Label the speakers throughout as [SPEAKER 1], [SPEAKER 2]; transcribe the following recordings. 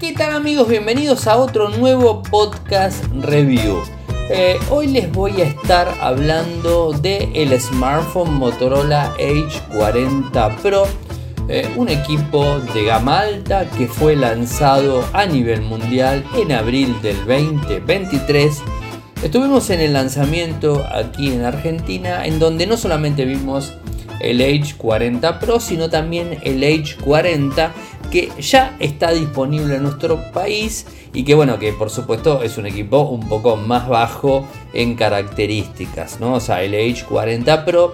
[SPEAKER 1] ¿Qué tal amigos? Bienvenidos a otro nuevo podcast review. Eh, hoy les voy a estar hablando del el smartphone Motorola Edge 40 Pro, eh, un equipo de gama alta que fue lanzado a nivel mundial en abril del 2023. Estuvimos en el lanzamiento aquí en Argentina, en donde no solamente vimos el Edge 40 Pro, sino también el Edge 40 que ya está disponible en nuestro país y que bueno, que por supuesto es un equipo un poco más bajo en características, ¿no? O sea, el Edge 40 Pro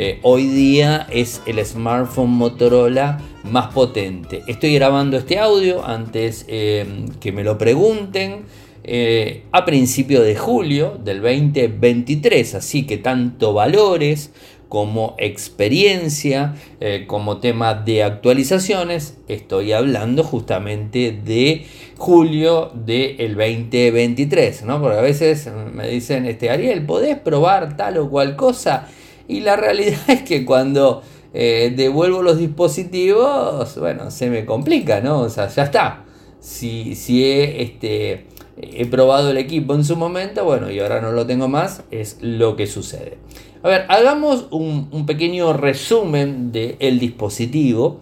[SPEAKER 1] eh, hoy día es el smartphone Motorola más potente. Estoy grabando este audio antes eh, que me lo pregunten. Eh, a principio de julio del 2023, así que tanto valores como experiencia, eh, como tema de actualizaciones, estoy hablando justamente de julio del 2023, ¿no? Porque a veces me dicen, este, Ariel, ¿podés probar tal o cual cosa? Y la realidad es que cuando eh, devuelvo los dispositivos, bueno, se me complica, ¿no? O sea, ya está. Si, si he, este, he probado el equipo en su momento, bueno, y ahora no lo tengo más, es lo que sucede. A ver, hagamos un, pequeño resumen del dispositivo.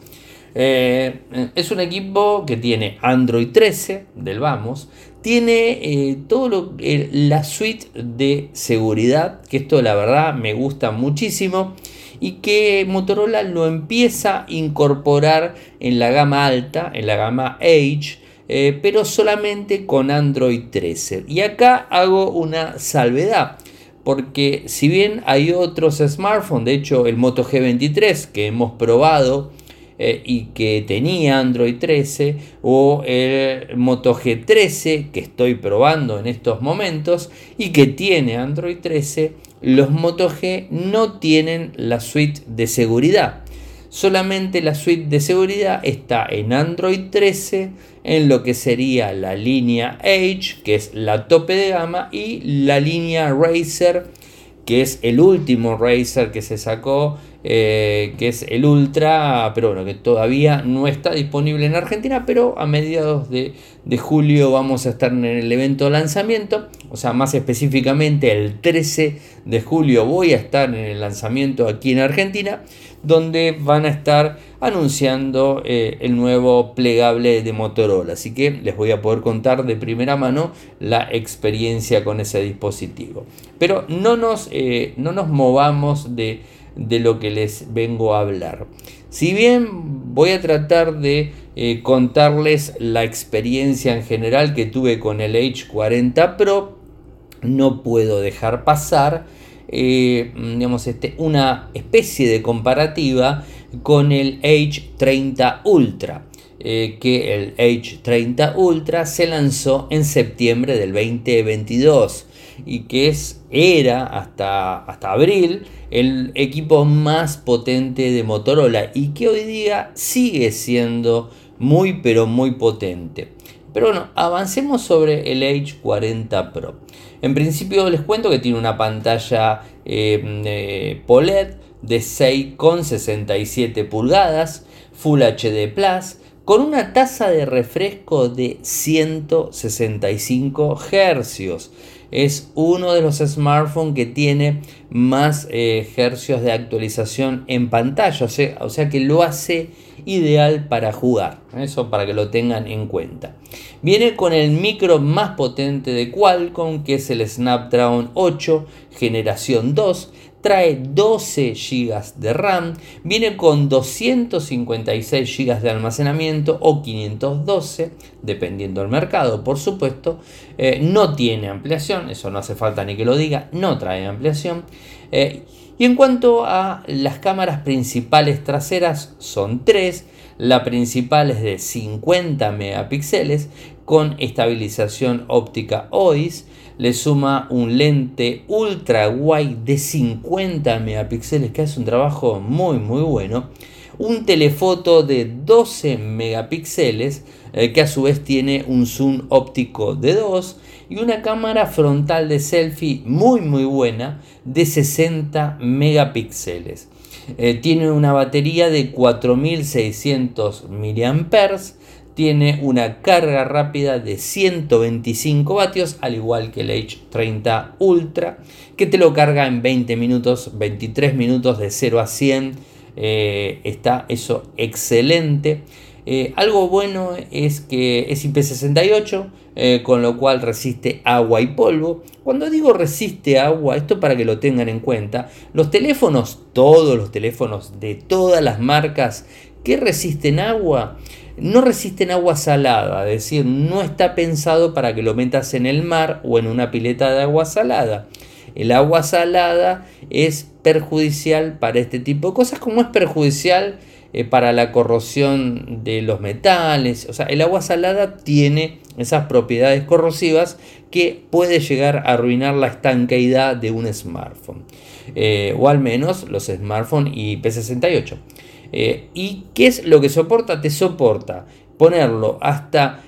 [SPEAKER 1] Eh, es un equipo que tiene Android 13 del Vamos, tiene eh, todo lo, la suite de seguridad, que esto la verdad me gusta muchísimo y que Motorola lo empieza a incorporar en la gama alta, en la gama Edge, eh, pero solamente con Android 13. Y acá hago una salvedad porque si bien hay otros smartphones, de hecho el Moto G23 que hemos probado eh, y que tenía Android 13, o el Moto G13 que estoy probando en estos momentos y que tiene Android 13, los Moto G no tienen la suite de seguridad. Solamente la suite de seguridad está en Android 13, en lo que sería la línea Edge, que es la tope de gama, y la línea Razer, que es el último Razer que se sacó, eh, que es el Ultra, pero bueno, que todavía no está disponible en Argentina, pero a mediados de, de julio vamos a estar en el evento de lanzamiento, o sea, más específicamente el 13 de julio voy a estar en el lanzamiento aquí en Argentina donde van a estar anunciando eh, el nuevo plegable de Motorola. Así que les voy a poder contar de primera mano la experiencia con ese dispositivo. Pero no nos, eh, no nos movamos de, lo que les vengo a hablar. Si bien voy a tratar de eh, contarles la experiencia en general que tuve con el H40 Pro, no puedo dejar pasar eh, digamos, este, una especie de comparativa con el Age 30 Ultra. Eh, que el Age 30 Ultra se lanzó en septiembre del 2022 y que es, era hasta, hasta abril el equipo más potente de Motorola y que hoy día sigue siendo muy pero muy potente. Pero bueno, avancemos sobre el Age 40 Pro. En principio les cuento que tiene una pantalla eh, eh POLED de 6,67 pulgadas, Full HD Plus, con una tasa de refresco de 165 Hz. Es uno de los smartphones que tiene más eh, hercios de actualización en pantalla, o sea, o sea que lo hace ideal para jugar. Eso para que lo tengan en cuenta. Viene con el micro más potente de Qualcomm, que es el Snapdragon 8 generación 2 trae 12 GB de RAM, viene con 256 GB de almacenamiento o 512, dependiendo del mercado, por supuesto. Eh, no tiene ampliación, eso no hace falta ni que lo diga, no trae ampliación. Eh, y en cuanto a las cámaras principales traseras, son tres. La principal es de 50 megapíxeles con estabilización óptica OIS le suma un lente ultra wide de 50 megapíxeles que hace un trabajo muy muy bueno, un telefoto de 12 megapíxeles eh, que a su vez tiene un zoom óptico de 2 y una cámara frontal de selfie muy muy buena de 60 megapíxeles. Eh, tiene una batería de 4600 mAh, tiene una carga rápida de 125 vatios, al igual que el H30 Ultra, que te lo carga en 20 minutos, 23 minutos de 0 a 100. Eh, está eso excelente. Eh, algo bueno es que es IP68, eh, con lo cual resiste agua y polvo. Cuando digo resiste agua, esto para que lo tengan en cuenta, los teléfonos, todos los teléfonos de todas las marcas que resisten agua, no resisten agua salada, es decir, no está pensado para que lo metas en el mar o en una pileta de agua salada. El agua salada es perjudicial para este tipo de cosas, como es perjudicial eh, para la corrosión de los metales. O sea, el agua salada tiene esas propiedades corrosivas que puede llegar a arruinar la estanqueidad de un smartphone. Eh, o al menos los smartphones IP68. Eh, ¿Y qué es lo que soporta? Te soporta ponerlo hasta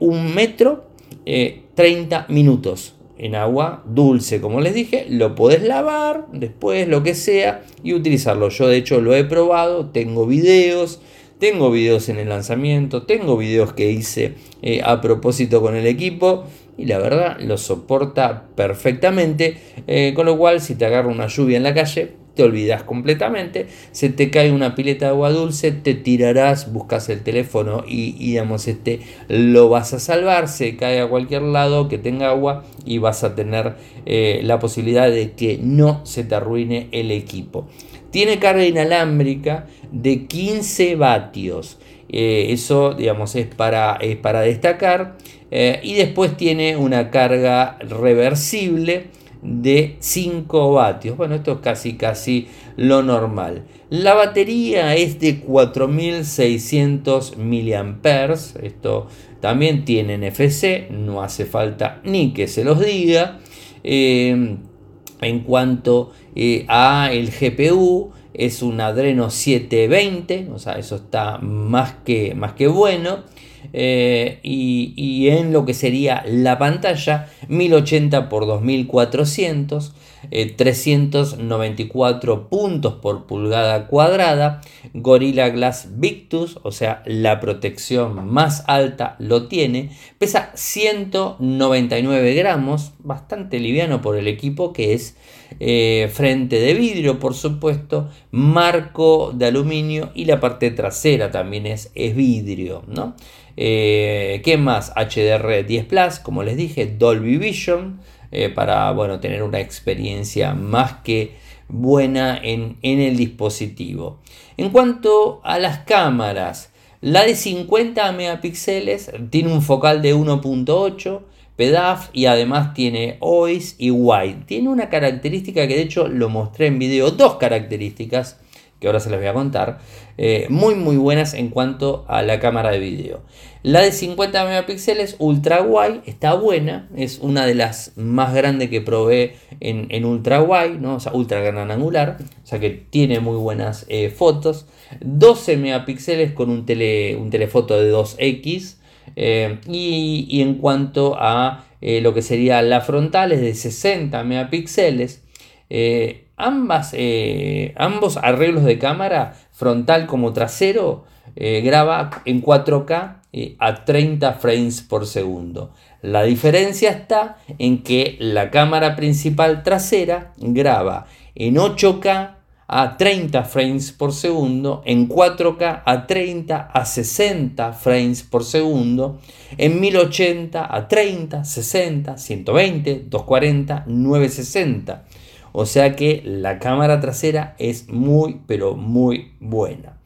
[SPEAKER 1] un metro 30 minutos en agua dulce, como les dije, lo podés lavar después, lo que sea, y utilizarlo. Yo de hecho lo he probado, tengo videos, tengo videos en el lanzamiento, tengo videos que hice eh, a propósito con el equipo y la verdad lo soporta perfectamente, eh, con lo cual si te agarra una lluvia en la calle, te olvidas completamente, se te cae una pileta de agua dulce, te tirarás, buscas el teléfono y, digamos, este, lo vas a salvar, se cae a cualquier lado que tenga agua y vas a tener eh, la posibilidad de que no se te arruine el equipo. Tiene carga inalámbrica de 15 vatios. Eh, eso, digamos, es para, es para destacar. Eh, y después tiene una carga reversible de 5 vatios. Bueno, esto es casi casi lo normal. La batería es de 4600 mAh. Esto también tiene NFC, no hace falta ni que se los diga. Eh, en cuanto eh, a el GPU, es un Adreno 720, o sea, eso está más que, más que bueno. Eh, y, en lo que sería la pantalla 1080 x 2400 394 puntos por pulgada cuadrada Gorilla Glass Victus o sea la protección más alta lo tiene pesa 199 gramos bastante liviano por el equipo que es eh, frente de vidrio por supuesto marco de aluminio y la parte trasera también es, es vidrio ¿no? Eh, ¿Qué más? HDR10 Plus, como les dije, Dolby Vision, eh, para bueno, tener una experiencia más que buena en, el dispositivo. En cuanto a las cámaras, la de 50 megapíxeles tiene un focal de 1.8 PEDAF y además tiene OIS y WIDE. Tiene una característica que de hecho lo mostré en video, dos características que ahora se les voy a contar, eh, muy muy buenas en cuanto a la cámara de video. La de 50 megapíxeles ultra wide está buena, es una de las más grandes que probé en, ultra wide, ¿no? o sea, ultra gran angular, o sea que tiene muy buenas eh, fotos. 12 megapíxeles con un, tele, un telefoto de 2x. Eh, y, en cuanto a lo que sería la frontal es de 60 megapíxeles. Ambas, eh, ambos arreglos de cámara, frontal como trasero, eh, graba en 4K eh, a 30 frames por segundo. La diferencia está en que la cámara principal trasera graba en 8K a 30 frames por segundo, en 4K a 30 a 60 frames por segundo, en 1080 a 30, 60, 120, 240, 960. O sea que la cámara trasera es muy, pero muy buena.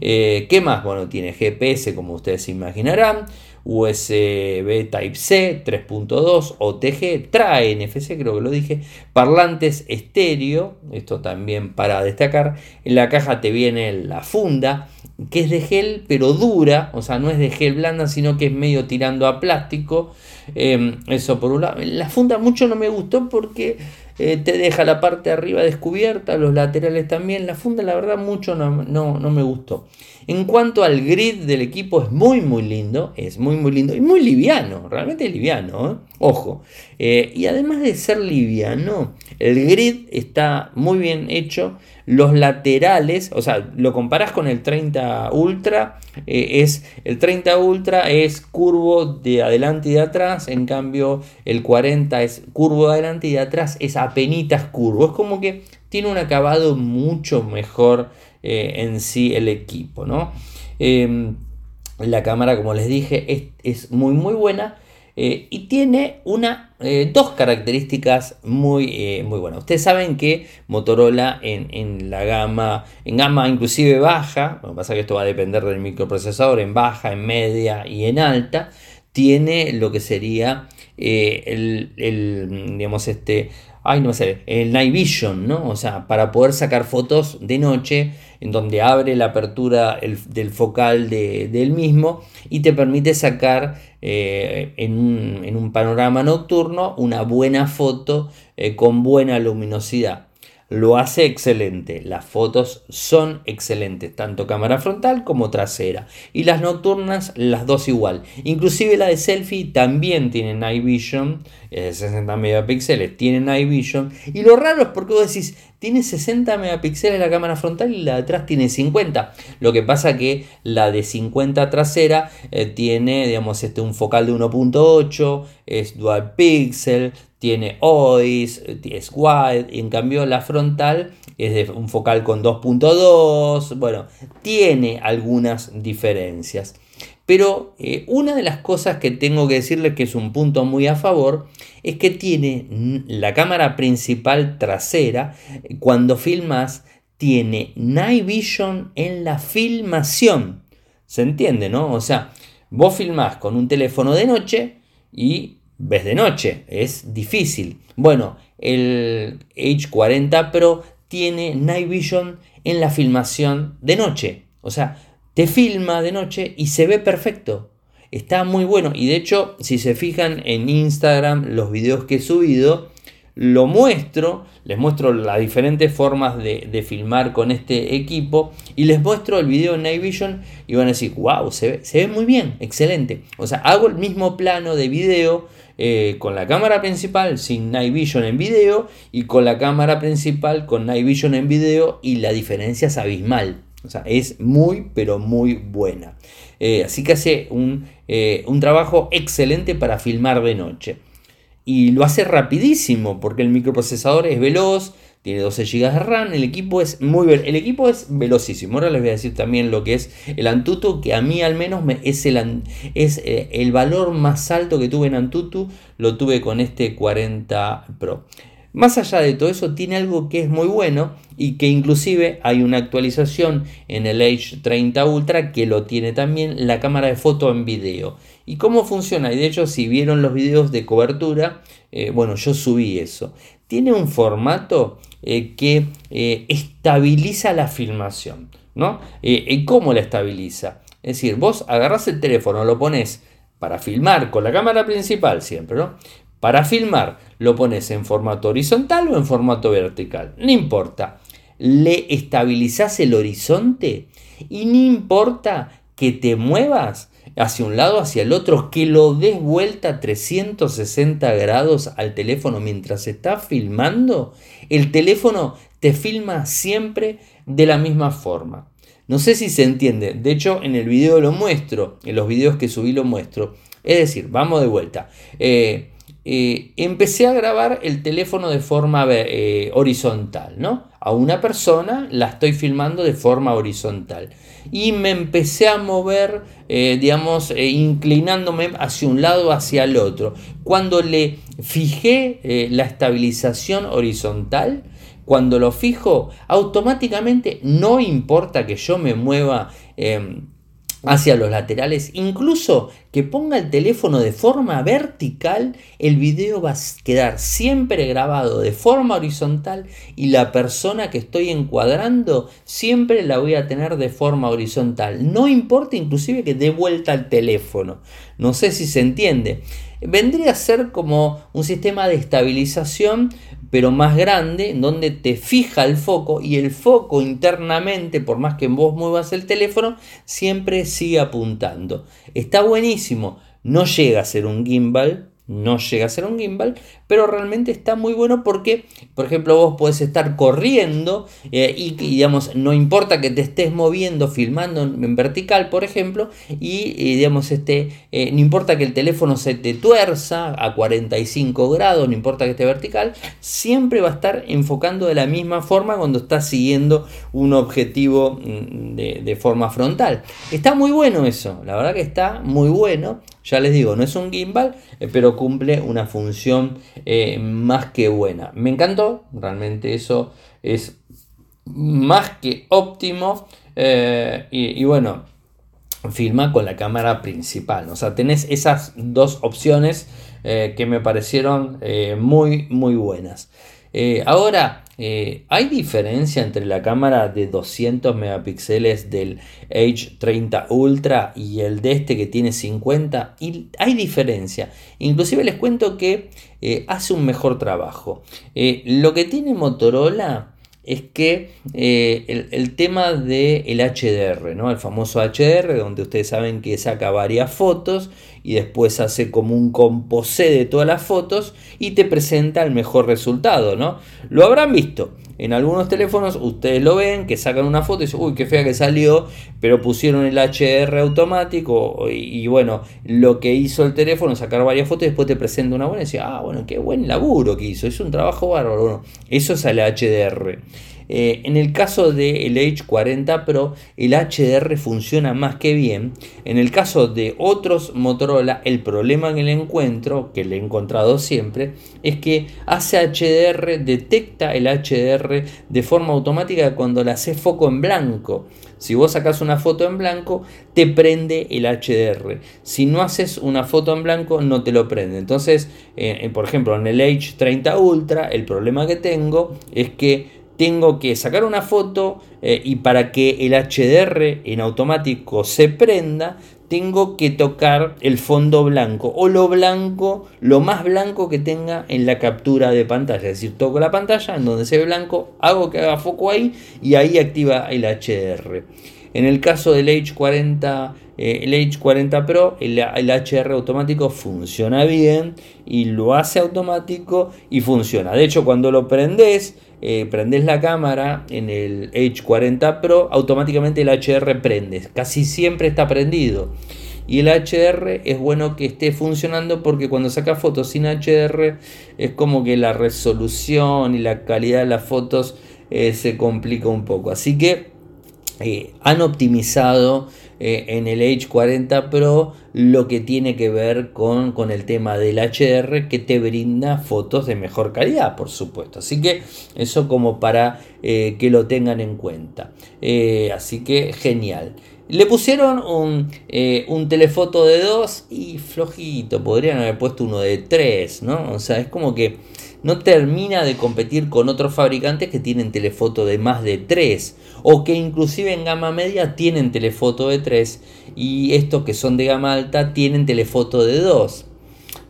[SPEAKER 1] Eh, ¿Qué más? Bueno, tiene GPS como ustedes imaginarán. USB Type-C 3.2 OTG, trae NFC, creo que lo dije, parlantes estéreo, esto también para destacar, en la caja te viene la funda, que es de gel pero dura, o sea, no es de gel blanda, sino que es medio tirando a plástico, em, eso por un lado, la funda mucho no me gustó porque eh, te deja la parte de arriba descubierta, los laterales también, la funda la verdad mucho no, no, no me gustó. En cuanto al grid del equipo, es muy muy lindo, es muy muy lindo y muy liviano, realmente liviano, ¿eh? ojo. Eh, y además de ser liviano, el grid está muy bien hecho. Los laterales, o sea, lo comparas con el 30 Ultra, eh, es el 30 Ultra es curvo de adelante y de atrás, en cambio el 40 es curvo de adelante y de atrás es apenitas curvo. Es como que tiene un acabado mucho mejor eh, en sí el equipo, ¿no? Em, la cámara, como les dije, es, muy muy buena. Eh, y tiene una, eh, dos características muy, muy buenas. Ustedes saben que Motorola en, la gama, en gama inclusive baja, lo que pasa es que esto va a depender del microprocesador, en baja, en media y en alta, tiene lo que sería el, el, digamos, este, ay, no sé, el Night Vision, ¿no? O sea, para poder sacar fotos de noche, en donde abre la apertura del focal del mismo y te permite sacar eh, en, un, panorama nocturno una buena foto eh, con buena luminosidad lo hace excelente. Las fotos son excelentes, tanto cámara frontal como trasera. Y las nocturnas, las dos igual. Inclusive la de selfie también tiene Night Vision, es de 60 megapíxeles, tiene Night Vision. Y lo raro es porque vos decís, tiene 60 megapíxeles la cámara frontal y la de atrás tiene 50. Lo que pasa que la de 50 trasera eh, tiene, digamos, este, un focal de 1.8, es dual pixel, tiene OIS, es wide, en cambio la frontal es de un focal con 2.2, bueno, tiene algunas diferencias. Pero eh, una de las cosas que tengo que decirles que es un punto muy a favor es que tiene la cámara principal trasera, cuando filmas, tiene Night Vision en la filmación. ¿Se entiende, no? O sea, vos filmás con un teléfono de noche y ves de noche, es difícil. Bueno, el H40 Pro tiene Night Vision en la filmación de noche. O sea, te filma de noche y se ve perfecto. Está muy bueno. Y de hecho, si se fijan en Instagram, los videos que he subido, lo muestro, les muestro las diferentes formas de, filmar con este equipo y les muestro el video en Night Vision y van a decir, wow, se ve, muy bien, excelente. O sea, hago el mismo plano de video eh, con la cámara principal sin Night Vision en video y con la cámara principal con Night Vision en video y la diferencia es abismal. O sea, es muy, pero muy buena. Eh, así que hace un, eh, un trabajo excelente para filmar de noche. Y lo hace rapidísimo porque el microprocesador es veloz, tiene 12 GB de RAM, el equipo es muy el equipo es velocísimo. Ahora les voy a decir también lo que es el Antutu, que a mí al menos me, es, el, es eh, el valor más alto que tuve en Antutu, lo tuve con este 40 Pro. Más allá de todo eso, tiene algo que es muy bueno y que inclusive hay una actualización en el H30 Ultra que lo tiene también la cámara de foto en video. ¿Y cómo funciona? Y de hecho, si vieron los videos de cobertura, eh, bueno, yo subí eso. Tiene un formato eh, que eh, estabiliza la filmación. ¿no? ¿Y cómo la estabiliza? Es decir, vos agarras el teléfono, lo pones para filmar con la cámara principal siempre, ¿no? Para filmar lo pones en formato horizontal o en formato vertical, no importa. Le estabilizas el horizonte y no importa que te muevas hacia un lado, hacia el otro, que lo des vuelta 360 grados al teléfono mientras estás filmando, el teléfono te filma siempre de la misma forma. No sé si se entiende, de hecho en el video lo muestro, en los videos que subí lo muestro. Es decir, vamos de vuelta. Eh, eh, empecé a grabar el teléfono de forma eh, horizontal, ¿no? A una persona la estoy filmando de forma horizontal. Y me empecé a mover, eh, digamos, inclinándome hacia un lado, hacia el otro. Cuando le fijé la estabilización horizontal, cuando lo fijo, automáticamente no importa que yo me mueva em, hacia los laterales, incluso que ponga el teléfono de forma vertical, el video va a quedar siempre grabado de forma horizontal y la persona que estoy encuadrando siempre la voy a tener de forma horizontal. No importa inclusive que dé vuelta al teléfono. No sé si se entiende. vendría a ser como un sistema de estabilización pero más grande, donde te fija el foco y el foco internamente, por más que vos muevas el teléfono, siempre sigue apuntando. Está buenísimo, no llega a ser un gimbal, no llega a ser un gimbal, pero realmente está muy bueno porque, por ejemplo, vos podés estar corriendo eh, y, digamos, no importa que te estés moviendo, filmando en, vertical, por ejemplo, y, digamos, este, eh, no importa que el teléfono se te tuerza a 45 grados, no importa que esté vertical, siempre va a estar enfocando de la misma forma cuando estás siguiendo un objetivo mm, de, de forma frontal. Está muy bueno eso, la verdad que está muy bueno. Ya les digo, no es un gimbal, eh, pero cumple una función eh, más que buena. Me encantó, realmente eso es más que óptimo. Eh, y, bueno, filma con la cámara principal. O sea, tenés esas dos opciones que me parecieron muy, muy buenas. Ahora, eh, ¿Hay diferencia entre la cámara de 200 megapíxeles del H30 Ultra y el de este que tiene 50? Y hay diferencia. Inclusive les cuento que eh, hace un mejor trabajo. Eh, lo que tiene Motorola es que eh, el, tema del HDR, ¿no? el famoso HDR, donde ustedes saben que saca varias fotos y después hace como un composé de todas las fotos y te presenta el mejor resultado. ¿no? Lo habrán visto. En algunos teléfonos ustedes lo ven, que sacan una foto y dicen, uy, qué fea que salió, pero pusieron el HDR automático y, bueno, lo que hizo el teléfono, sacar varias fotos y después te presenta una buena y decía, ah, bueno, qué buen laburo que hizo, es un trabajo bárbaro. Bueno, eso es el HDR. Eh, en el caso del H40 Pro, el HDR funciona más que bien. En el caso de otros Motorola, el problema que le encuentro, que le he encontrado siempre, es que hace HDR, detecta el HDR de forma automática cuando le hace foco en blanco. Si vos sacas una foto en blanco, te prende el HDR. Si no haces una foto en blanco, no te lo prende. Entonces, eh, por ejemplo, en el H30 Ultra, el problema que tengo es que tengo que sacar una foto eh, y para que el HDR en automático se prenda, tengo que tocar el fondo blanco o lo blanco, lo más blanco que tenga en la captura de pantalla. Es decir, toco la pantalla en donde se ve blanco, hago que haga foco ahí y ahí activa el HDR. En el caso del H40, eh, el H40 Pro, el, el, HDR automático funciona bien y lo hace automático y funciona. De hecho, cuando lo prendes, eh, prendes la cámara en el H40 Pro, automáticamente el HDR prende. Casi siempre está prendido. Y el HDR es bueno que esté funcionando porque cuando saca fotos sin HDR es como que la resolución y la calidad de las fotos eh, se complica un poco. Así que eh, han optimizado eh, en el H40 Pro lo que tiene que ver con, con, el tema del HDR que te brinda fotos de mejor calidad, por supuesto. Así que eso como para eh, que lo tengan en cuenta. así que genial. Le pusieron un, un, telefoto de 2 y flojito, podrían haber puesto uno de 3, ¿no? O sea, es como que no termina de competir con otros fabricantes que tienen telefoto de más de 3 o que inclusive en gama media tienen telefoto de 3 y estos que son de gama alta tienen telefoto de 2.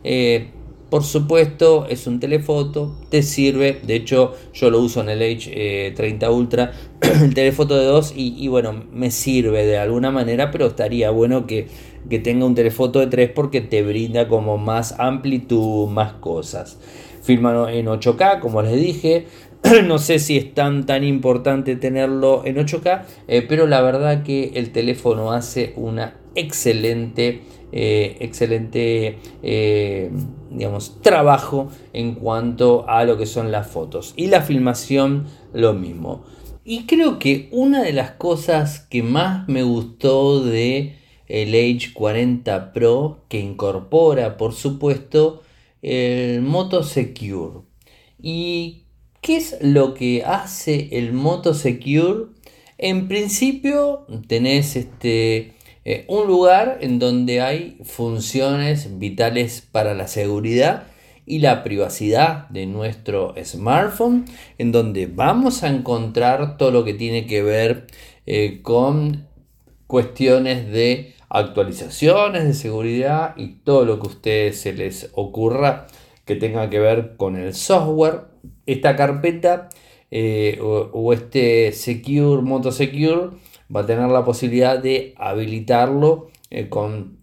[SPEAKER 1] Eh, por supuesto, es un telefoto, te sirve. De hecho, yo lo uso en el H30 Ultra, el telefoto de 2, y, bueno, me sirve de alguna manera, pero estaría bueno que, que tenga un telefoto de 3 porque te brinda como más amplitud, más cosas. Firman en 8K, como les dije. no sé si es tan, tan importante tenerlo en 8K, eh, pero la verdad que el teléfono hace una excelente, eh, excelente eh, digamos, trabajo en cuanto a lo que son las fotos. Y la filmación lo mismo. Y creo que una de las cosas que más me gustó de el H40 Pro, que incorpora por supuesto el Moto Secure. ¿Y qué es lo que hace el Moto Secure? En principio tenés este, eh, un lugar en donde hay funciones vitales para la seguridad y la privacidad de nuestro smartphone, en donde vamos a encontrar todo lo que tiene que ver eh, con cuestiones de actualizaciones de seguridad y todo lo que a ustedes se les ocurra que tenga que ver con el software. Esta carpeta eh, o, este Secure, Moto Secure, va a tener la posibilidad de habilitarlo eh, con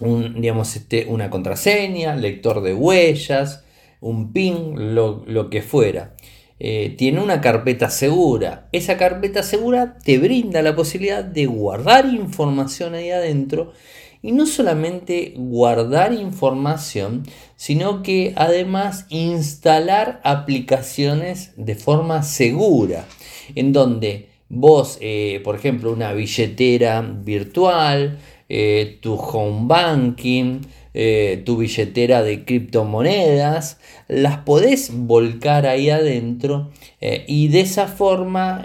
[SPEAKER 1] un, digamos, este, una contraseña, lector de huellas, un PIN, lo, que fuera. Eh, tiene una carpeta segura. Esa carpeta segura te brinda la posibilidad de guardar información ahí adentro y no solamente guardar información, sino que además instalar aplicaciones de forma segura, en donde vos, eh, por ejemplo, una billetera virtual, eh, tu home banking, eh, tu billetera de criptomonedas, las podés volcar ahí adentro y de esa forma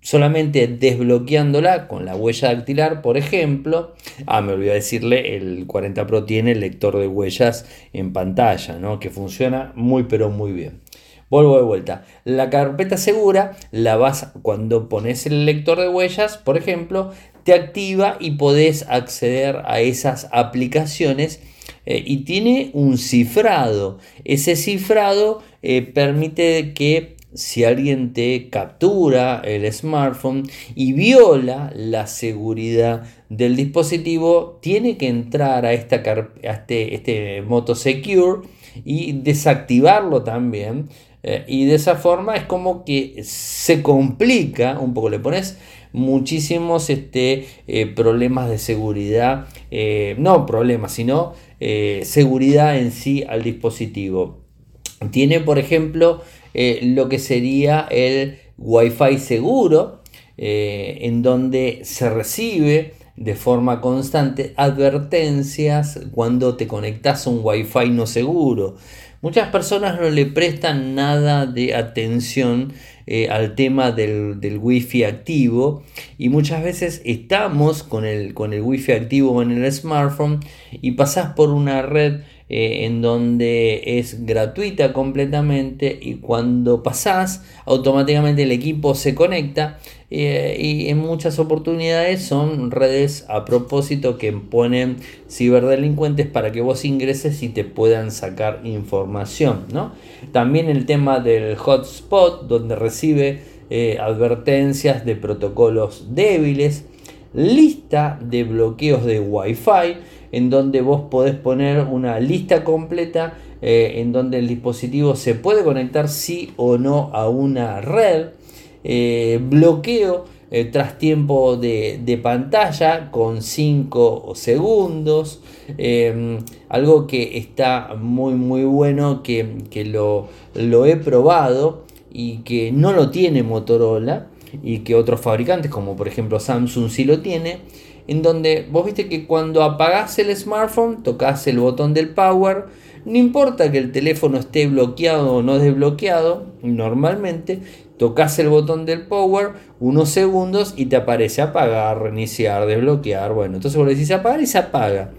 [SPEAKER 1] solamente desbloqueándola con la huella dactilar, por ejemplo. Ah, me olvidé decirle, el 40 Pro tiene el lector de huellas en pantalla, ¿no? que funciona muy pero muy bien. Vuelvo de vuelta. La carpeta segura la vas cuando pones el lector de huellas, por ejemplo, te activa y podés acceder a esas aplicaciones eh, y tiene un cifrado. Ese cifrado eh, permite que si alguien te captura el smartphone y viola la seguridad del dispositivo, tiene que entrar a, esta, este, este Moto Secure y desactivarlo también. Eh, y de esa forma es como que se complica un poco, le pones muchísimos este, eh, problemas de seguridad, eh, no problemas, sino seguridad en sí al dispositivo. Tiene, por ejemplo, lo que sería el Wi-Fi seguro, en donde se recibe de forma constante advertencias cuando te conectas a un Wi-Fi no seguro. Muchas personas no le prestan nada de atención eh, al tema del, del, Wi-Fi activo y muchas veces estamos con el, con el Wi-Fi activo en el smartphone y pasas por una red eh, en donde es gratuita completamente y cuando pasás automáticamente el equipo se conecta eh, y en muchas oportunidades son redes a propósito que ponen ciberdelincuentes para que vos ingreses y te puedan sacar información. ¿no? También el tema del hotspot donde recibe eh, advertencias de protocolos débiles, lista de bloqueos de Wi-Fi en donde vos podés poner una lista completa eh, en donde el dispositivo se puede conectar sí o no a una red, eh, bloqueo eh, tras tiempo de, pantalla con 5 segundos, em, algo que está muy muy bueno que, lo, lo he probado y que no lo tiene Motorola y que otros fabricantes como por ejemplo Samsung sí lo tiene en donde vos viste que cuando apagás el smartphone, tocas el botón del power, no importa que el teléfono esté bloqueado o no desbloqueado, normalmente tocas el botón del power unos segundos y te aparece apagar, reiniciar, desbloquear. Bueno, entonces vos le decís apagar y se apaga.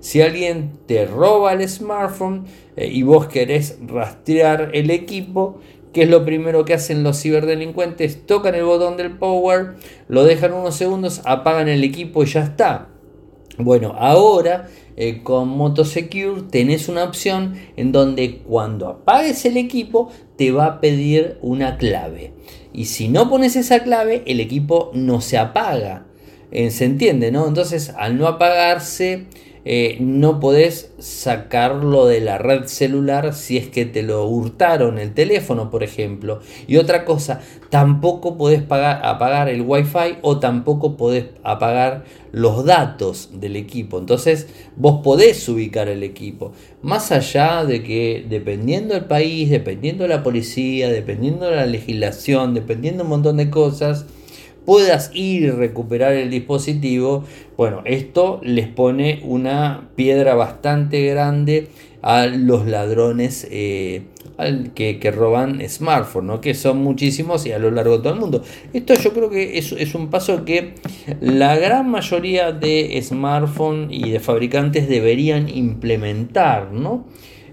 [SPEAKER 1] Si alguien te roba el smartphone eh, y vos querés rastrear el equipo, ¿Qué es lo primero que hacen los ciberdelincuentes? Tocan el botón del power, lo dejan unos segundos, apagan el equipo y ya está. Bueno, ahora eh, con Motosecure tenés una opción en donde cuando apagues el equipo te va a pedir una clave. Y si no pones esa clave, el equipo no se apaga. Eh, ¿Se entiende? ¿no? Entonces, al no apagarse, eh, no podés sacarlo de la red celular si es que te lo hurtaron el teléfono, por ejemplo. Y otra cosa, tampoco podés apagar el wifi o tampoco podés apagar los datos del equipo. Entonces vos podés ubicar el equipo. Más allá de que dependiendo del país, dependiendo de la policía, dependiendo de la legislación, dependiendo un montón de cosas, puedas ir y recuperar el dispositivo, bueno, esto les pone una piedra bastante grande a los ladrones eh, que, roban smartphones, que son muchísimos y a lo largo de todo el mundo. Esto yo creo que es, es un paso que la gran mayoría de smartphones y de fabricantes deberían implementar, ¿no?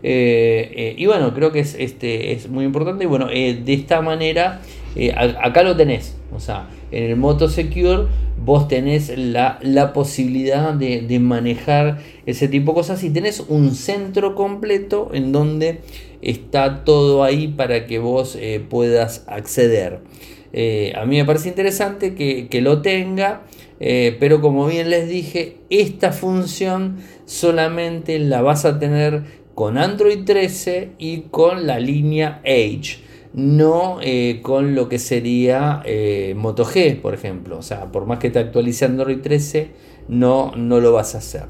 [SPEAKER 1] Eh, eh, y bueno, creo que es, este, es muy importante. Y bueno, de esta manera, acá lo tenés. O sea, en el Moto Secure vos tenés la, posibilidad de, manejar ese tipo de cosas y tenés un centro completo en donde está todo ahí para que vos eh, puedas acceder. Eh, a mí me parece interesante que, lo tenga, eh, pero como bien les dije, esta función solamente la vas a tener con Android 13 y con la línea Edge no eh, con lo que sería eh, Moto G, por ejemplo. O sea, por más que te actualice Android 13, no, no lo vas a hacer.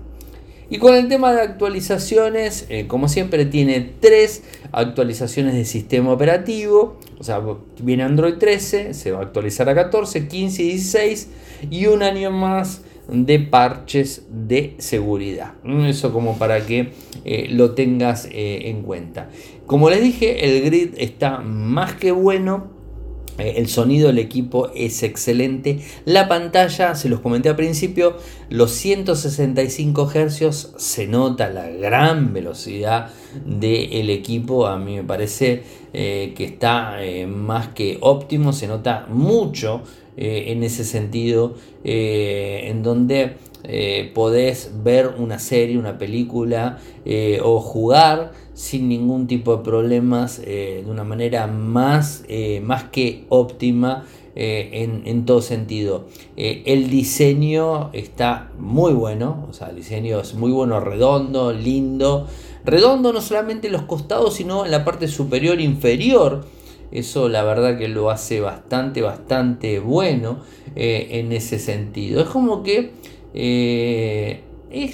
[SPEAKER 1] Y con el tema de actualizaciones, eh, como siempre, tiene tres actualizaciones de sistema operativo. O sea, viene Android 13, se va a actualizar a 14, 15 y 16 y un año más de parches de seguridad. Eso como para que lo tengas en cuenta. Como les dije, el grid está más que bueno. Eh, el sonido del equipo es excelente. La pantalla, se los comenté al principio, los 165 Hz se nota la gran velocidad del equipo. A mí me parece eh, que está eh, más que óptimo, se nota mucho en ese sentido, en donde podés ver una serie, una película o jugar sin ningún tipo de problemas, eh, de una manera más, eh, más que óptima eh, en, todo sentido. el diseño está muy bueno, o sea, el diseño es muy bueno, redondo, lindo. Redondo no solamente en los costados, sino en la parte superior inferior. Eso la verdad que lo hace bastante, bastante bueno en ese sentido. Es como que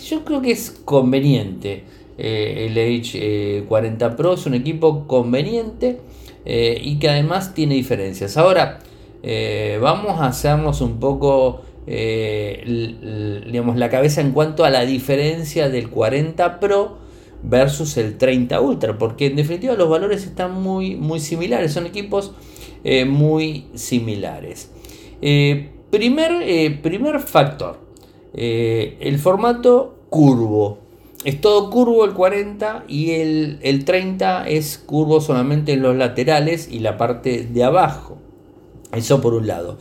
[SPEAKER 1] yo creo que es conveniente. Eh, el H40 Pro es un equipo conveniente eh, y que además tiene diferencias. Ahora, eh, vamos a hacernos un poco digamos, la cabeza en cuanto a la diferencia del 40 Pro versus el 30 Ultra, porque en definitiva los valores están muy, muy similares, son equipos muy similares. primer, primer factor, el formato curvo. Es todo curvo el 40 y el, 30 es curvo solamente en los laterales y la parte de abajo. Eso por un lado.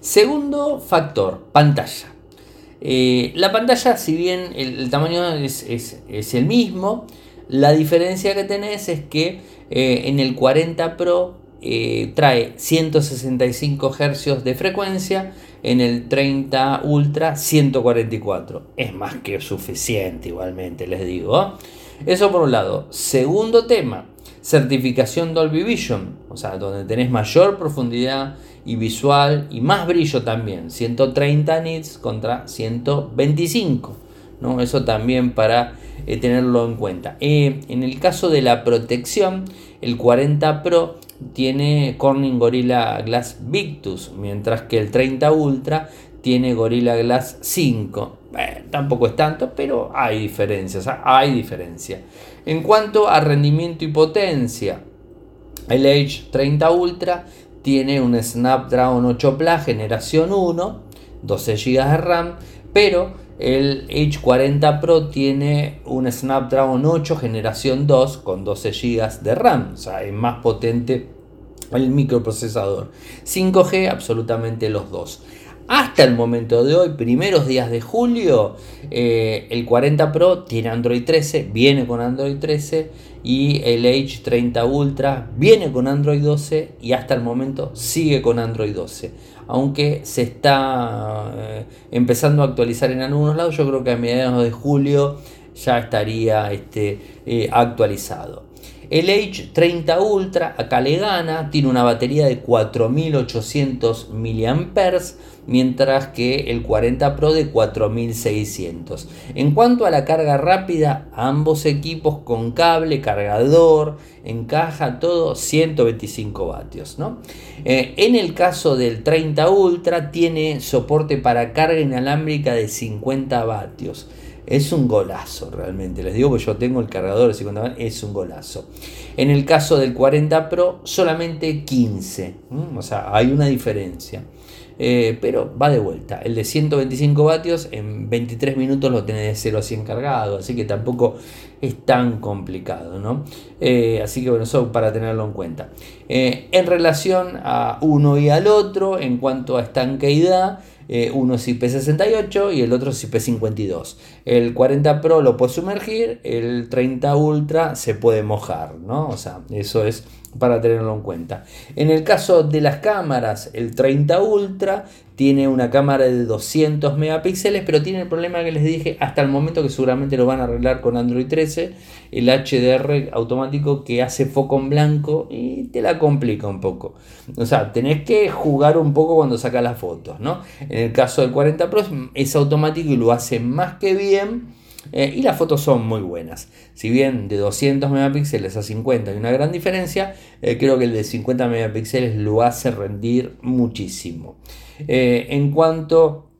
[SPEAKER 1] Segundo factor, pantalla. Eh, la pantalla, si bien el, tamaño es, el mismo, la diferencia que tenés es que eh, en el 40 Pro eh, trae 165 Hz de frecuencia en el 30 Ultra 144. Es más que suficiente igualmente, les digo. Eso por un lado. Segundo tema, certificación Dolby Vision, o sea, donde tenés mayor profundidad y visual y más brillo también, 130 nits contra 125. ¿no? Eso también para eh, tenerlo en cuenta. Eh, en el caso de la protección, el 40 Pro tiene Corning Gorilla Glass Victus, mientras que el 30 Ultra tiene Gorilla Glass 5. tampoco es tanto, pero hay diferencias, hay diferencia. En cuanto a rendimiento y potencia, el Edge 30 Ultra tiene un Snapdragon 8 Plus generación 1, 12 GB de RAM, pero el H40 Pro tiene un Snapdragon 8 generación 2 con 12 GB de RAM, o sea, es más potente el microprocesador. 5G, absolutamente los dos. Hasta el momento de hoy, primeros días de julio, eh, el 40 Pro tiene Android 13, viene con Android 13 y el H30 Ultra viene con Android 12 y hasta el momento sigue con Android 12 aunque se está eh, empezando a actualizar en algunos lados, yo creo que a mediados de julio ya estaría este, eh, actualizado. El H30 Ultra acá le gana, tiene una batería de 4800 mAh, mientras que el 40 Pro de 4600. En cuanto a la carga rápida, ambos equipos con cable, cargador, encaja todo 125 vatios. ¿no? Eh, en el caso del 30 Ultra tiene soporte para carga inalámbrica de 50 vatios. Es un golazo realmente. Les digo que yo tengo el cargador de 50 es un golazo. En el caso del 40 Pro, solamente 15. O sea, hay una diferencia. Eh, pero va de vuelta. El de 125 vatios en 23 minutos lo tenés de 0 a 100 cargado, así que tampoco es tan complicado, ¿no? Eh, así que bueno, eso para tenerlo en cuenta. Eh, en relación a uno y al otro, en cuanto a estanqueidad, uno es IP68 y el otro es IP52. El 40 Pro lo puede sumergir, el 30 Ultra se puede mojar, ¿no? O sea, eso es para tenerlo en cuenta. En el caso de las cámaras, el 30 Ultra tiene una cámara de 200 megapíxeles, pero tiene el problema que les dije hasta el momento que seguramente lo van a arreglar con Android 13, el HDR automático que hace foco en blanco y te la complica un poco. O sea, tenés que jugar un poco cuando sacas las fotos, ¿no? En el caso del 40 Pro es automático y lo hace más que bien eh, y las fotos son muy buenas. Si bien de 200 megapíxeles a 50 hay una gran diferencia, eh, creo que el de 50 megapíxeles lo hace rendir muchísimo. Eh, en cuanto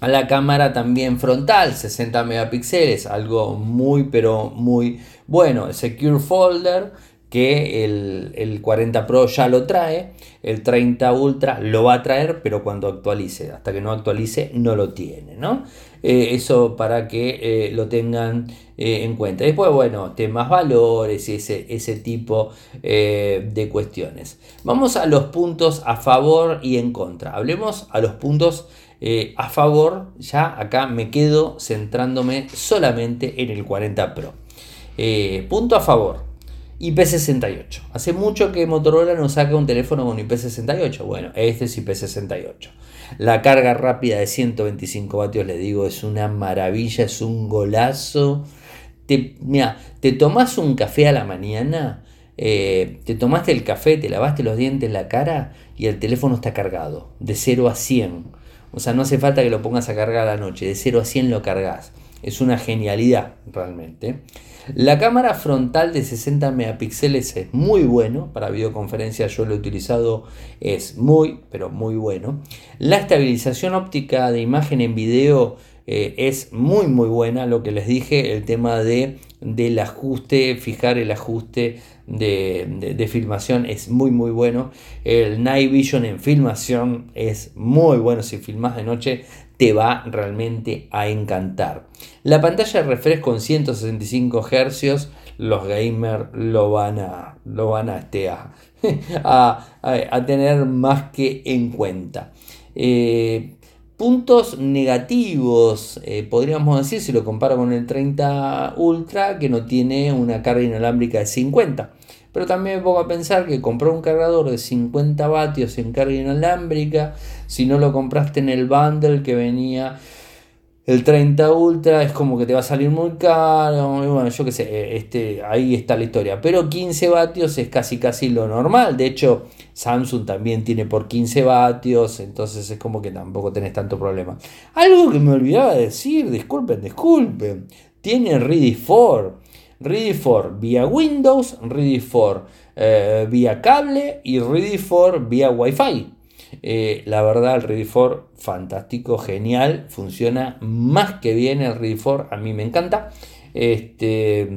[SPEAKER 1] a la cámara también frontal, 60 megapíxeles, algo muy pero muy bueno. Secure Folder que el, 40 Pro ya lo trae, el 30 Ultra lo va a traer, pero cuando actualice, hasta que no actualice no lo tiene, ¿no? Eh, eso para que eh, lo tengan eh, en cuenta. Después, bueno, temas valores y ese, ese tipo de cuestiones. Vamos a los puntos a favor y en contra. Hablemos a los puntos a favor. Ya acá me quedo centrándome solamente en el 40 Pro. punto a favor IP68. Hace mucho que Motorola no saca un teléfono con IP68. Bueno, este es IP68. La carga rápida de 125 vatios, le digo, es una maravilla, es un golazo. Te, mira, te tomas un café a la mañana, eh, te tomaste el café, te lavaste los dientes, la cara y el teléfono está cargado, de 0 a 100. O sea, no hace falta que lo pongas a cargar a la noche, de 0 a 100 lo cargas. Es una genialidad realmente. La cámara frontal de 60 megapíxeles es muy bueno, para videoconferencia yo lo he utilizado, es muy, pero muy bueno. La estabilización óptica de imagen en video eh, es muy muy buena, lo que les dije, el tema de, del ajuste, fijar el ajuste de, de, filmación es muy muy bueno. El Night Vision en filmación es muy bueno, si filmas de noche te va realmente a encantar. La pantalla de refresco con 165 Hz, los gamers lo van a, lo van a, este, a, tener más que en cuenta. Eh, puntos negativos, eh, podríamos decir, si lo comparo con el 30 Ultra, que no tiene una carga inalámbrica de 50. Pero también me pongo a pensar que comprar un cargador de 50 vatios en carga inalámbrica, si no lo compraste en el bundle que venía el 30 Ultra, es como que te va a salir muy caro. bueno, yo qué sé, este, ahí está la historia. Pero 15 vatios es casi casi lo normal. De hecho, Samsung también tiene por 15 vatios, entonces es como que tampoco tenés tanto problema. Algo que me olvidaba de decir, disculpen, disculpen. Tiene Ready for. Ready for vía Windows, Ready for eh, vía cable y Ready for vía Wi-Fi. Eh, la verdad, el Ready for fantástico, genial, funciona más que bien el Ready for, a mí me encanta. Este,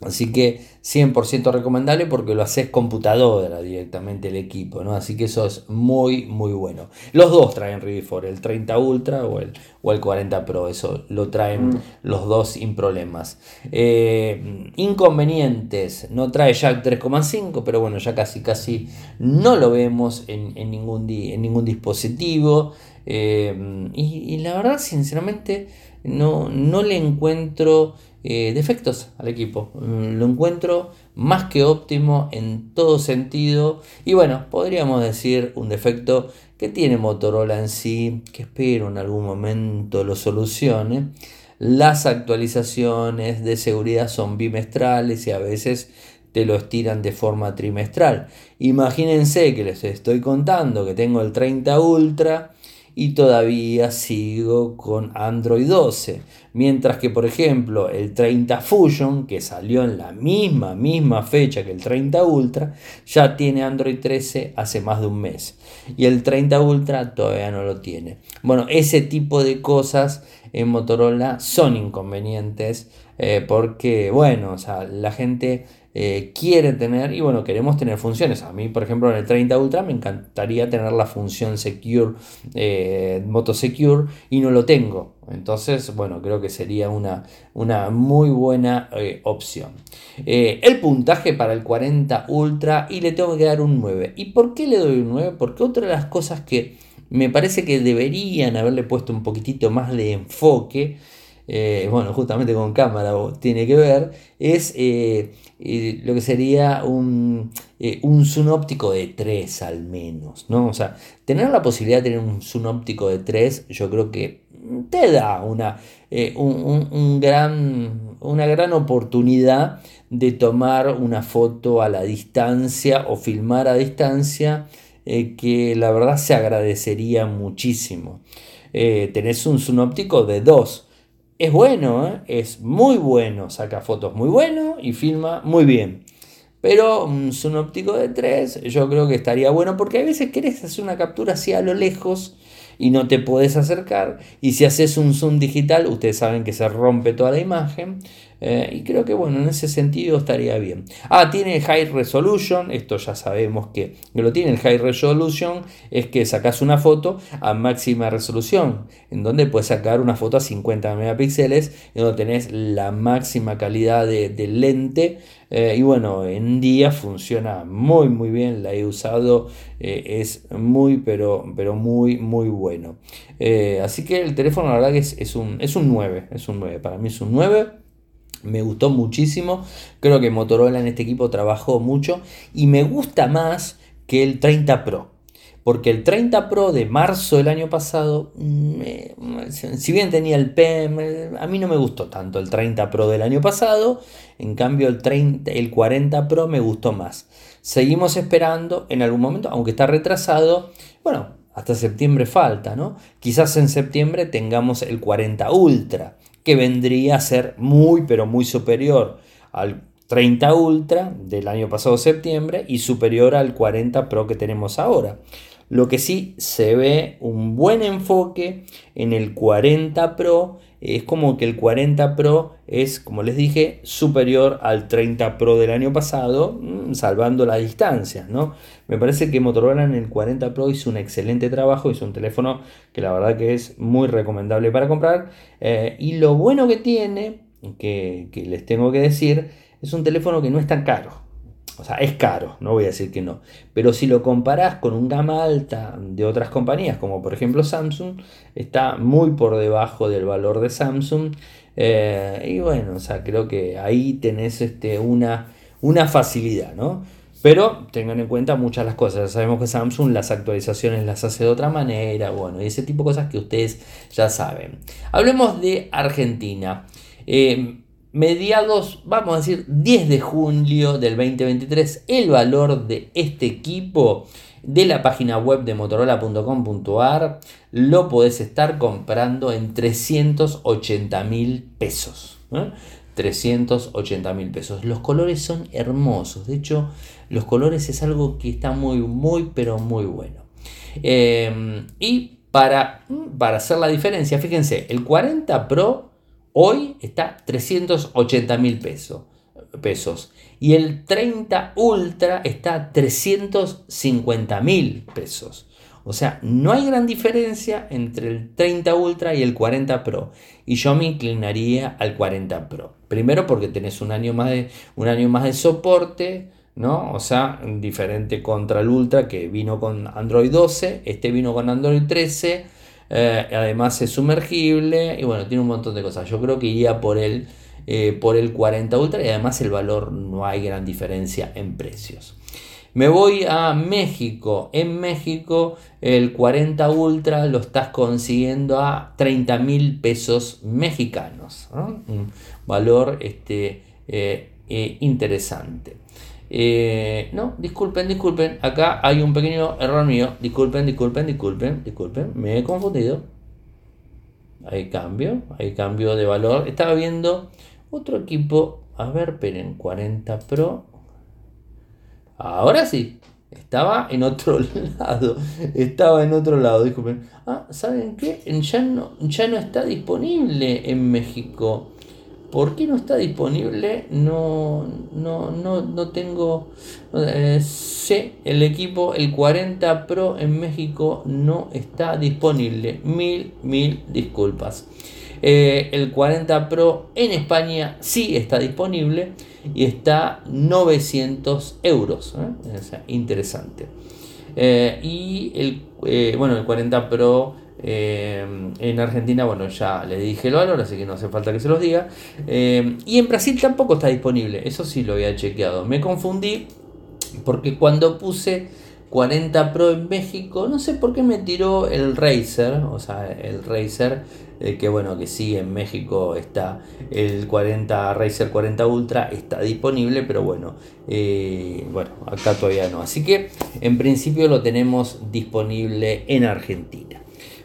[SPEAKER 1] Así que 100% recomendable porque lo haces computadora directamente el equipo, ¿no? Así que eso es muy, muy bueno. Los dos traen Ready for, el 30 Ultra o el, o el 40 Pro, eso lo traen mm. los dos sin problemas. Eh, inconvenientes, no trae Jack 3,5, pero bueno, ya casi, casi no lo vemos en, ningún, en ningún dispositivo. Eh, y, y, la verdad, sinceramente, no, no le encuentro eh, defectos al equipo. Mm, lo encuentro más que óptimo en todo sentido. Y bueno, podríamos decir un defecto que tiene Motorola en sí, que espero en algún momento lo solucione. Las actualizaciones de seguridad son bimestrales y a veces te lo estiran de forma trimestral. Imagínense que les estoy contando que tengo el 30 Ultra y todavía sigo con Android 12. Mientras que, por ejemplo, el 30 Fusion, que salió en la misma, misma fecha que el 30 Ultra, ya tiene Android 13 hace más de un mes. Y el 30 Ultra todavía no lo tiene. Bueno, ese tipo de cosas en Motorola son inconvenientes eh, porque, bueno, o sea, la gente eh, quiere tener y bueno, queremos tener funciones. A mí, por ejemplo, en el 30 Ultra me encantaría tener la función Secure, eh, Moto Secure y no lo tengo. Entonces, bueno, creo que sería una, una muy buena eh, opción. el puntaje para el 40 Ultra y le tengo que dar un 9. ¿Y por qué le doy un 9? Porque otra de las cosas que me parece que deberían haberle puesto un poquitito más de enfoque eh, bueno, justamente con cámara tiene que ver, es eh, eh, lo que sería un, un zoom óptico de 3 al menos, ¿no? O sea, tener la posibilidad de tener un zoom óptico de 3, yo creo que te da una, un, gran, una gran oportunidad de tomar una foto a la distancia o filmar a distancia que la verdad se agradecería muchísimo. tenés un zoom óptico de 2 es bueno, ¿eh? es muy bueno, saca fotos muy bueno y filma muy bien. Pero un zoom óptico de 3 yo creo que estaría bueno porque a veces querés hacer una captura así a lo lejos y no te podés acercar. Y si haces un zoom digital, ustedes saben que se rompe toda la imagen. Eh, y creo que bueno, en ese sentido estaría bien. Ah, tiene High Resolution, esto ya sabemos que, lo tiene. El High Resolution es que sacas una foto a máxima resolución, en donde puedes sacar una foto a 50 megapíxeles, en donde tenés la máxima calidad de, lente. Eh, y bueno, en día funciona muy muy bien, la he usado, eh, es muy pero, pero muy muy bueno. así que el teléfono la verdad que es, un, es un 9, es un 9, para mí es un 9. Me gustó muchísimo. Creo que Motorola en este equipo trabajó mucho. Y me gusta más que el 30 Pro. Porque el 30 Pro de marzo del año pasado, si bien tenía el PM, a mí no me gustó tanto el 30 Pro del año pasado. En cambio el, 30, el 40 Pro me gustó más. Seguimos esperando en algún momento, aunque está retrasado. Bueno, hasta septiembre falta, ¿no? Quizás en septiembre tengamos el 40 Ultra que vendría a ser muy pero muy superior al 30 Ultra del año pasado septiembre y superior al 40 Pro que tenemos ahora. Lo que sí se ve un buen enfoque en el 40 Pro es como que el 40 Pro es, como les dije, superior al 30 Pro del año pasado, mm, salvando la distancia, ¿no? Me parece que Motorola en el 40 Pro hizo un excelente trabajo, hizo un teléfono que la verdad que es muy recomendable para comprar. Eh, y lo bueno que tiene, que, que les tengo que decir, es un teléfono que no es tan caro. O sea, es caro, no voy a decir que no. Pero si lo comparás con un gama alta de otras compañías, como por ejemplo Samsung, está muy por debajo del valor de Samsung. Eh, y bueno, o sea, creo que ahí tenés este, una, una facilidad, ¿no? Pero tengan en cuenta muchas las cosas. sabemos que Samsung las actualizaciones las hace de otra manera, bueno, y ese tipo de cosas que ustedes ya saben. Hablemos de Argentina. Eh, mediados, vamos a decir 10 de julio del 2023, el valor de este equipo de la página web de motorola.com.ar lo podés estar comprando en 380 mil pesos. 380 ¿eh? mil pesos. Los colores son hermosos. De hecho, los colores es algo que está muy, muy, pero muy bueno. Eh, y para, para hacer la diferencia, fíjense, el 40 Pro Hoy está 380 mil pesos. Y el 30 Ultra está 350 mil pesos. O sea, no hay gran diferencia entre el 30 Ultra y el 40 Pro. Y yo me inclinaría al 40 Pro. Primero porque tenés un año más de, un año más de soporte. ¿no? O sea, diferente contra el Ultra que vino con Android 12, este vino con Android 13 eh, además es sumergible y bueno, tiene un montón de cosas. Yo creo que iría por el, eh, por el 40 Ultra y además el valor no hay gran diferencia en precios. Me voy a México. En México el 40 Ultra lo estás consiguiendo a 30 mil pesos mexicanos. Un valor este, eh, interesante. Eh, no, disculpen, disculpen. Acá hay un pequeño error mío. Disculpen, disculpen, disculpen, disculpen. Me he confundido. Hay cambio, hay cambio de valor. Estaba viendo otro equipo. A ver, esperen, 40 Pro. Ahora sí. estaba en otro lado, estaba en otro lado. Dijo, ah, ¿saben qué? Ya no, ya no está disponible en México. ¿Por qué no está disponible? No, no, no, no tengo. Eh, sé, el equipo, el 40 Pro en México no está disponible. Mil, mil disculpas. Eh, el 40 Pro en España sí está disponible y está 900 euros. ¿eh? interesante. Eh, y el, bueno, el 40 Pro en Argentina, bueno, ya le dije el valor, así que no hace falta que se los diga. y en Brasil tampoco está disponible, eso sí lo había chequeado. Me confundí porque cuando puse 40 Pro en México, no sé por qué me tiró el Razer, o sea, el Razer eh, que bueno, que sí, en México está el 40 Razer 40 Ultra, está disponible, pero bueno, eh, bueno, acá todavía no. Así que en principio lo tenemos disponible en Argentina.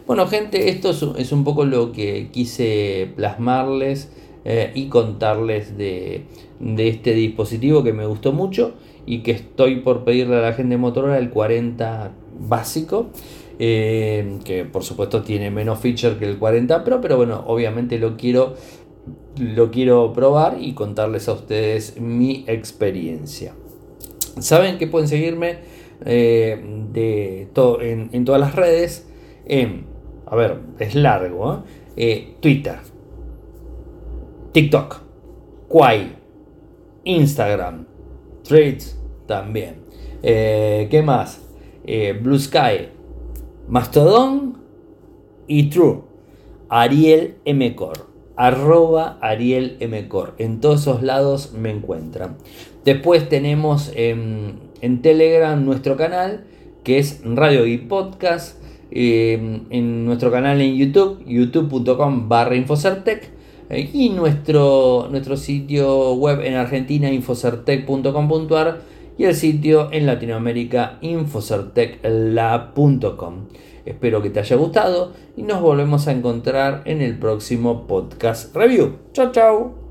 [SPEAKER 1] Bueno, gente, esto es, un poco lo que quise plasmarles eh, y contarles de, de este dispositivo que me gustó mucho y que estoy por pedirle a la gente de Motorola el 40 básico. Eh, que por supuesto tiene menos feature que el 40 Pro, pero bueno, obviamente lo quiero, lo quiero probar y contarles a ustedes mi experiencia. Saben que pueden seguirme eh, de en, todas las redes. A ver, es largo. ¿eh? Twitter, TikTok, Quai, Instagram, Threads también. ¿Qué más? Blue Sky, Mastodon y True. Ariel Mcor. Arroba Ariel Mcor. En todos esos lados me encuentran. Después tenemos en, Telegram nuestro canal que es Radio y Podcast. Eh, en nuestro canal en YouTube, youtube.com barra Infocertec. Eh, y nuestro, nuestro sitio web en Argentina, infocertec.com.ar y el sitio en Latinoamérica infocertecla.com. Espero que te haya gustado y nos volvemos a encontrar en el próximo podcast review. Chao, chao.